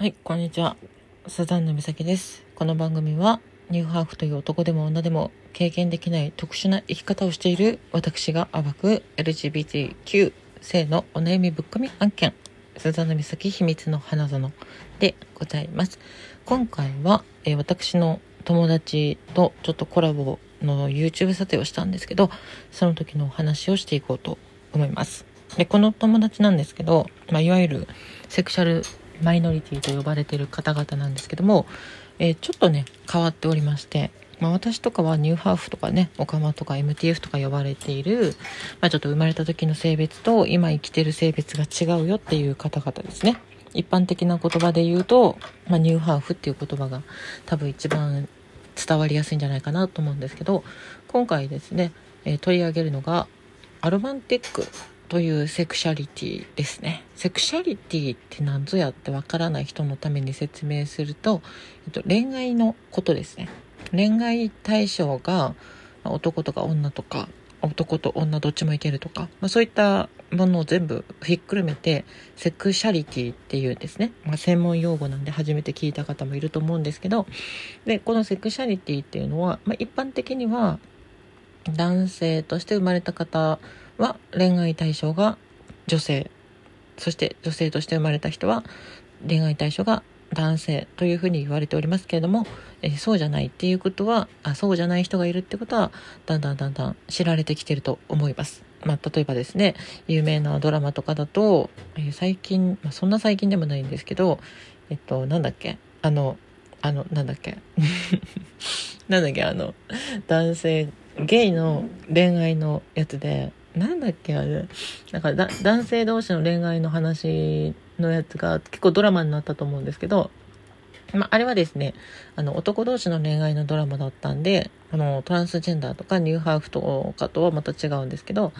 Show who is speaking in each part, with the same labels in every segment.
Speaker 1: はい、こんにちは。スザンヌ美咲です。この番組は、ニューハーフという男でも女でも経験できない特殊な生き方をしている私が暴く LGBTQ 性のお悩みぶっ込み案件、スザンヌ美咲秘密の花園でございます。今回は、えー私の友達とちょっとコラボの YouTube 撮影をしたんですけど、その時のお話をしていこうと思います。で、この友達なんですけど、まあ、いわゆるセクシャルマイノリティと呼ばれてる方々なんですけども、えーちょっとね、変わっておりまして、まあ、私とかはニューハーフとかね、オカマとか MTF とか呼ばれている、まあ、ちょっと生まれた時の性別と今生きてる性別が違うよっていう方々ですね。一般的な言葉で言うと、まあ、ニューハーフっていう言葉が多分一番伝わりやすいんじゃないかなと思うんですけど、今回ですね、えー取り上げるのが、アロマンティックというセクシャリティですね。セクシャリティって何ぞやってわからない人のために説明すると、えっと、恋愛のことですね。恋愛対象が男とか女とか、男と女どっちもいけるとか、まあ、そういったものを全部ひっくるめて、セクシャリティっていうですね。まあ、専門用語なんで初めて聞いた方もいると思うんですけど、で、このセクシャリティっていうのは、まあ、一般的には、男性として生まれた方は恋愛対象が女性。そして女性として生まれた人は恋愛対象が男性というふうに言われておりますけれども、えそうじゃないっていうことはあそうじゃない人がいるってことはだんだんだんだん知られてきてると思います。まあ、例えばですね有名なドラマとかだと、えー最近、まあ、そんな最近でもないんですけどえっとなんだっけ？あのあのなんだっけ？なんだっけ？あの 男性ゲイの恋愛のやつでなんだっけあれ。なんかだ男性同士の恋愛の話のやつが結構ドラマになったと思うんですけど、まあ、あれはですねあの男同士の恋愛のドラマだったんであのトランスジェンダーとかニューハーフとかとはまた違うんですけど、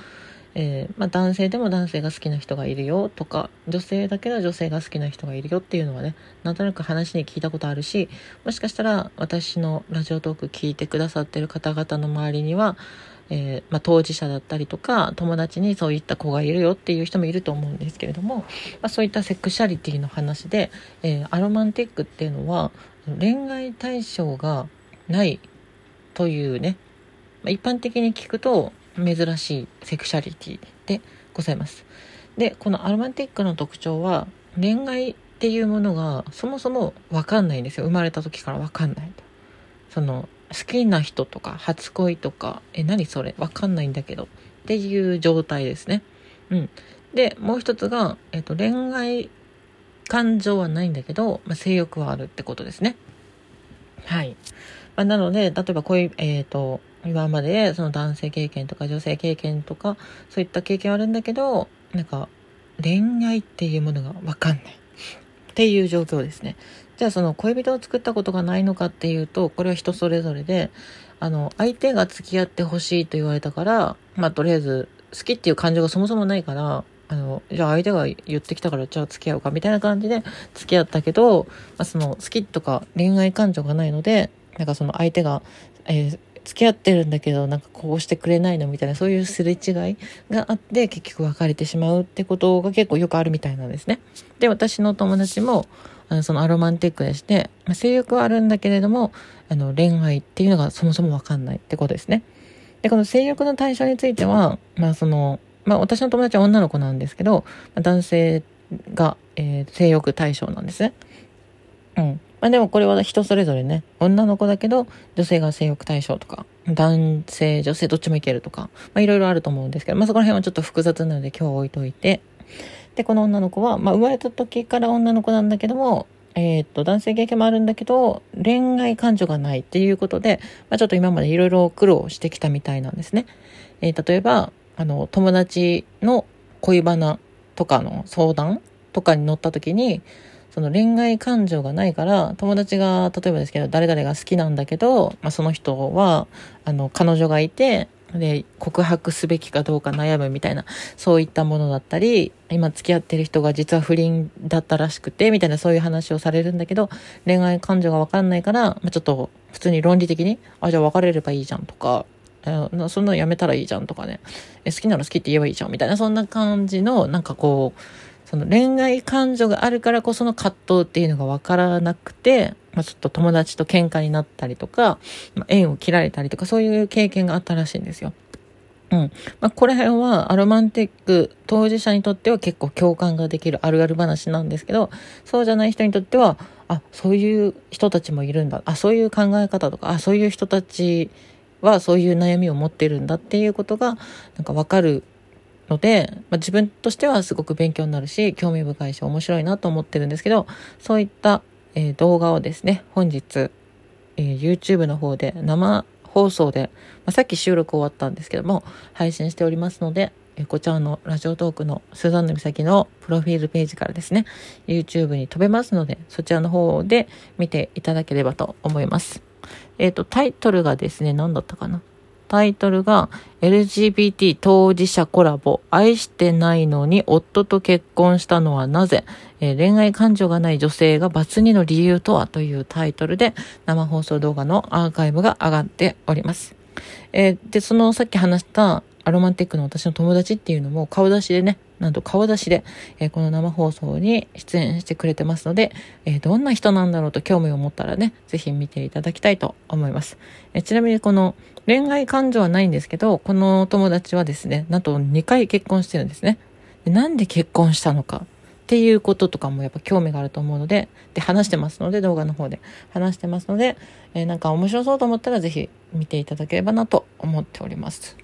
Speaker 1: えーまあ、男性でも男性が好きな人がいるよとか女性だけど女性が好きな人がいるよっていうのはねなんとなく話に聞いたことあるしもしかしたら私のラジオトーク聞いてくださってる方々の周りには、えーまあ、当事者だったりとか友達にそういった子がいるよっていう人もいると思うんですけれども、まあ、そういったセクシャリティの話で、えーアロマンティックっていうのは恋愛対象がないというね、まあ、一般的に聞くと珍しいセクシャリティでございます。でこのアロマンティックの特徴は恋愛っていうものがそもそも分かんないんですよ生まれた時から分かんないとその好きな人とか初恋とかえ何それ？分かんないんだけど。っていう状態ですね。うん。でもう一つが、えっと恋愛感情はないんだけど、まあ、性欲はあるってことですね。はい、まあ、なので例えばこういうえっ、と今までその男性経験とか女性経験とかそういった経験はあるんだけどなんか恋愛っていうものが分かんない。っていう状況ですね。じゃあその恋人を作ったことがないのかっていうとこれは人それぞれであの相手が付き合ってほしいと言われたからまあとりあえず好きっていう感情がそもそもないからあのじゃあ相手が言ってきたからじゃあ付き合うかみたいな感じで付き合ったけど、まあ、その好きとか恋愛感情がないのでなんかその相手が、えー付き合ってるんだけどなんかこうしてくれないのみたいなそういうすれ違いがあって結局別れてしまうってことが結構よくあるみたいなんですね。で私の友達もそのアロマンティックでして、性欲はあるんだけれどもあの恋愛っていうのがそもそも分かんないってことですね。でこの性欲の対象については、まあそのまあ、私の友達は女の子なんですけど、まあ男性が、えー性欲対象なんですね。うん。まあでもこれは人それぞれね、女の子だけど女性が性欲対象とか、男性、女性どっちもいけるとか、まあいろいろあると思うんですけど、まあそこら辺はちょっと複雑なので今日は置いといて、で、この女の子は、まあ生まれた時から女の子なんだけども、えーと、男性経験もあるんだけど、恋愛感情がないっていうことで、まあちょっと今までいろいろ苦労してきたみたいなんですね。えー例えば、あの、友達の恋バナとかの相談とかに乗った時に、その恋愛感情がないから友達が例えばですけど誰々が好きなんだけど、まあ、その人はあの彼女がいてで告白すべきかどうか悩むみたいなそういったものだったり今付き合ってる人が実は不倫だったらしくてみたいなそういう話をされるんだけど恋愛感情が分かんないから、まあ、ちょっと普通に論理的にあじゃあ別れればいいじゃんとかえなそんなのやめたらいいじゃんとかね。え好きなら好きって言えばいいじゃんみたいなそんな感じのなんかこうその恋愛感情があるからこその葛藤っていうのが分からなくて、まあ、ちょっと友達と喧嘩になったりとか、まあ、縁を切られたりとかそういう経験があったらしいんですよ。うん。まあ、これ辺はアロマンティック当事者にとっては結構共感ができるあるある話なんですけど、そうじゃない人にとっては、あ、そういう人たちもいるんだ。あ、そういう考え方とか、あ、そういう人たちはそういう悩みを持ってるんだっていうことが、なんかわかるので、まあ、自分としてはすごく勉強になるし、興味深いし、面白いなと思ってるんですけど、そういった、えー、動画をですね、本日、えー、YouTube の方で生放送で、まあ、さっき収録終わったんですけども、配信しておりますので、えこちらのラジオトークのスザンヌ美咲のプロフィールページからですね、YouTube に飛べますので、そちらの方で見ていただければと思います。えっ、ー、と、タイトルがですね、何だったかな？タイトルが LGBT 当事者コラボ愛してないのに夫と結婚したのはなぜ、えー、恋愛感情がない女性がバツ2の理由とはというタイトルで生放送動画のアーカイブが上がっております。えー、で、そのさっき話したアロマンティックの私の友達っていうのも顔出しでね、なんと顔出しで、えー、この生放送に出演してくれてますので、えー、どんな人なんだろうと興味を持ったらね、ぜひ見ていただきたいと思います。えー、ちなみにこの恋愛感情はないんですけど、この友達はですね、なんと2回結婚してるんですね。でなんで結婚したのか？っていうこととかもやっぱ興味があると思うので、で、話してますので、動画の方で話してますので、えー、なんか面白そうと思ったらぜひ見ていただければなと思っております。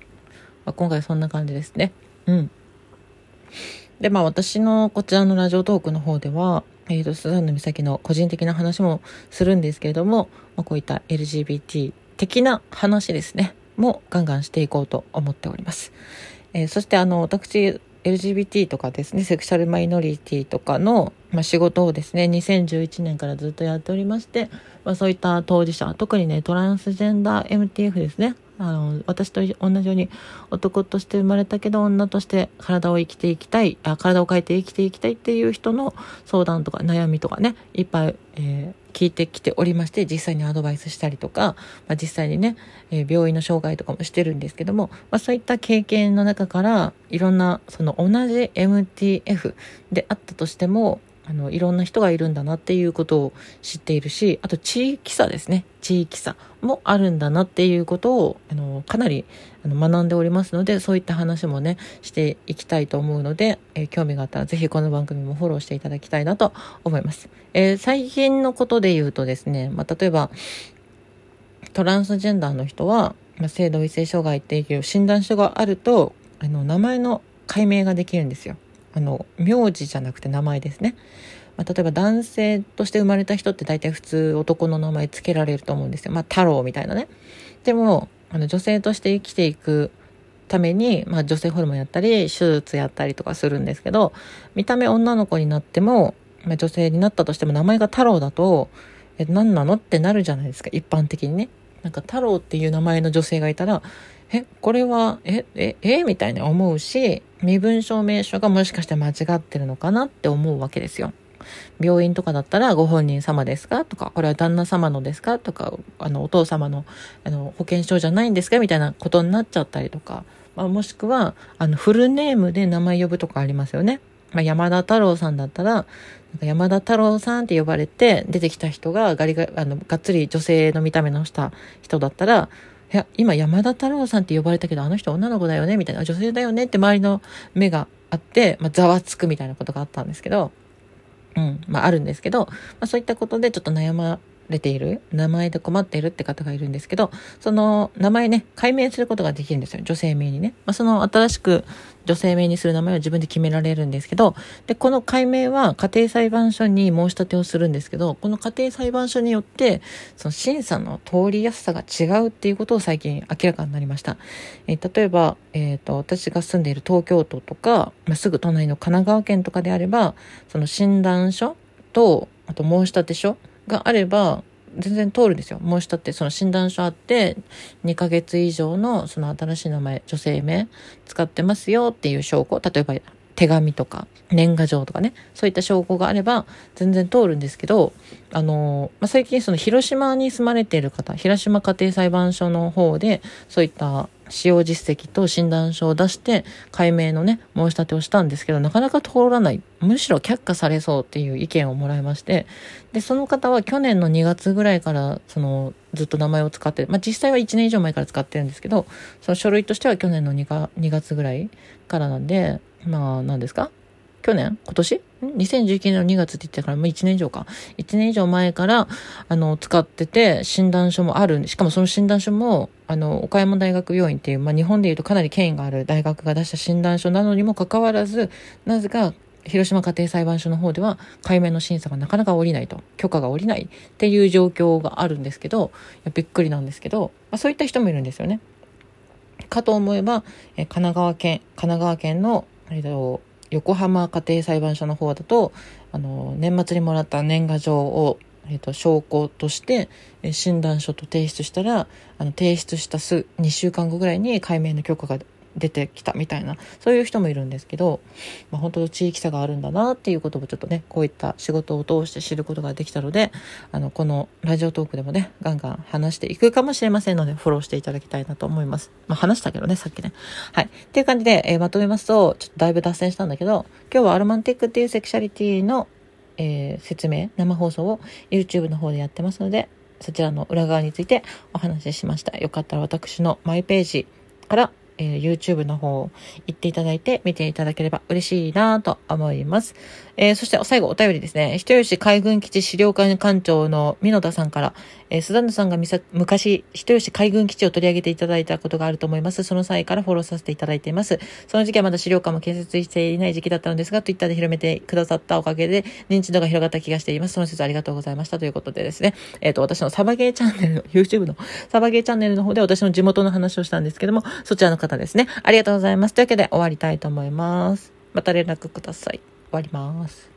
Speaker 1: まあ、今回そんな感じですね。うん。で、まあ私のこちらのラジオトークの方では、えっ、ー、と、スザンヌ美咲の個人的な話もするんですけれども、まあ、こういった LGBT 的な話ですね、もガンガンしていこうと思っております。えー、そしてあの、私、LGBT とかですね、セクシャルマイノリティとかの、まあ、仕事をですね、2011年からずっとやっておりまして、まあ、そういった当事者、特にね、トランスジェンダー MTF ですね、あの、私と同じように男として生まれたけど女として体を生きていきたい、あ体を変えて生きていきたいっていう人の相談とか悩みとかね、いっぱい、えー、聞いてきておりまして、実際にアドバイスしたりとか、まあ、実際にね、えー、病院の障害とかもしてるんですけども、まあ、そういった経験の中から、いろんな、その同じ MTF であったとしても、あの、いろんな人がいるんだなっていうことを知っているし、あと地域差ですね。地域差もあるんだなっていうことを、あの、かなりあの学んでおりますので、そういった話もね、していきたいと思うので、えー、興味があったらぜひこの番組もフォローしていただきたいなと思います。えー、最近のことで言うとですね、まあ、例えば、トランスジェンダーの人は、まあ、性同一性障害っていう診断書があると、あの、名前の解明ができるんですよ。あの、名字じゃなくて名前ですね。まあ、例えば男性として生まれた人って大体普通男の名前つけられると思うんですよ。まあ、太郎みたいなね。でも、あの、女性として生きていくために、まあ、女性ホルモンやったり、手術やったりとかするんですけど、見た目女の子になっても、まあ、女性になったとしても名前が太郎だと、え、何なのってなるじゃないですか、一般的にね。なんか太郎っていう名前の女性がいたら、え、これは、え、え、え、みたいに思うし、身分証明書がもしかして間違ってるのかなって思うわけですよ。病院とかだったらご本人様ですかとか、これは旦那様のですかとか、あの、お父様の、あの、保険証じゃないんですかみたいなことになっちゃったりとか、まあ、もしくは、あの、フルネームで名前呼ぶとかありますよね。まあ、山田太郎さんだったら、なんか山田太郎さんって呼ばれて出てきた人がガリガリ、あの、がっつり女性の見た目のした人だったら、いや、今山田太郎さんって呼ばれたけど、あの人女の子だよねみたいな、女性だよねって周りの目があって、まあ、ざわつくみたいなことがあったんですけど、うん、まあ、あるんですけど、まあ、そういったことでちょっと悩まれている、名前で困っているって方がいるんですけど、その名前ね、解明することができるんですよ。女性名にね。まあ、その新しく女性名にする名前を自分で決められるんですけど、で、この解明は家庭裁判所に申し立てをするんですけど、この家庭裁判所によって、その審査の通りやすさが違うっていうことを最近明らかになりました。えー、例えば、えっ、ー、と、私が住んでいる東京都とか、まあ、すぐ隣の神奈川県とかであれば、その診断書と、あと申し立て書があれば、全然通るんですよ。申し立ってその診断書あって、2ヶ月以上のその新しい名前、女性名使ってますよっていう証拠。例えば、手紙とか年賀状とかねそういった証拠があれば全然通るんですけどあの、まあ、最近その広島に住まれている方広島家庭裁判所の方でそういった使用実績と診断書を出して解明のね申し立てをしたんですけどなかなか通らないむしろ却下されそうっていう意見をもらいましてでその方は去年の2月ぐらいからそのずっと名前を使ってまあ実際は1年以上前から使ってるんですけどその書類としては去年の 2, 2月ぐらいからなんでまあ何ですか？去年？今年 ?2019 年の2月って言ってたから、もう1年以上か。1年以上前から、あの、使ってて、診断書もある、しかもその診断書も、あの、岡山大学病院っていう、まあ、日本で言うとかなり権威がある大学が出した診断書なのにもかかわらず、なぜか、広島家庭裁判所の方では、解明の審査がなかなか下りないと、許可が下りないっていう状況があるんですけど、びっくりなんですけど、まあ、そういった人もいるんですよね。かと思えば、え神奈川県、神奈川県の、えっと、横浜家庭裁判所の方だと、あの、年末にもらった年賀状を、えっ、と、証拠として、え診断書と提出したら、あの、提出したす、2週間後ぐらいに解明の許可が出てきたみたいなそういう人もいるんですけど、まあ、本当地域差があるんだなっていうこともちょっとねこういった仕事を通して知ることができたのであのこのラジオトークでもねガンガン話していくかもしれませんのでフォローしていただきたいなと思います。まあ、話したけどねさっきね。はい。っていう感じで、えー、まとめますとちょっとだいぶ脱線したんだけど今日はアロマンティックっていうセクシャリティの、えー、説明生放送を YouTube の方でやってますのでそちらの裏側についてお話ししました。よかったら私のマイページからえー、YouTube の方行っていただいて見ていただければ嬉しいなと思います。えー、そして最後お便りですね。人吉海軍基地資料館館長の美濃田さんから、えー、スダンヌさんが昔、人吉海軍基地を取り上げていただいたことがあると思います。その際からフォローさせていただいています。その時期はまだ資料館も建設していない時期だったのですが、Twitter で広めてくださったおかげで認知度が広がった気がしています。その説ありがとうございましたということでですね。えっ、ー、と、私のサバゲーチャンネルの、YouTube のサバゲーチャンネルの方で私の地元の話をしたんですけども、そちらの方ですね。ありがとうございます。というわけで終わりたいと思います。また連絡ください。終わります。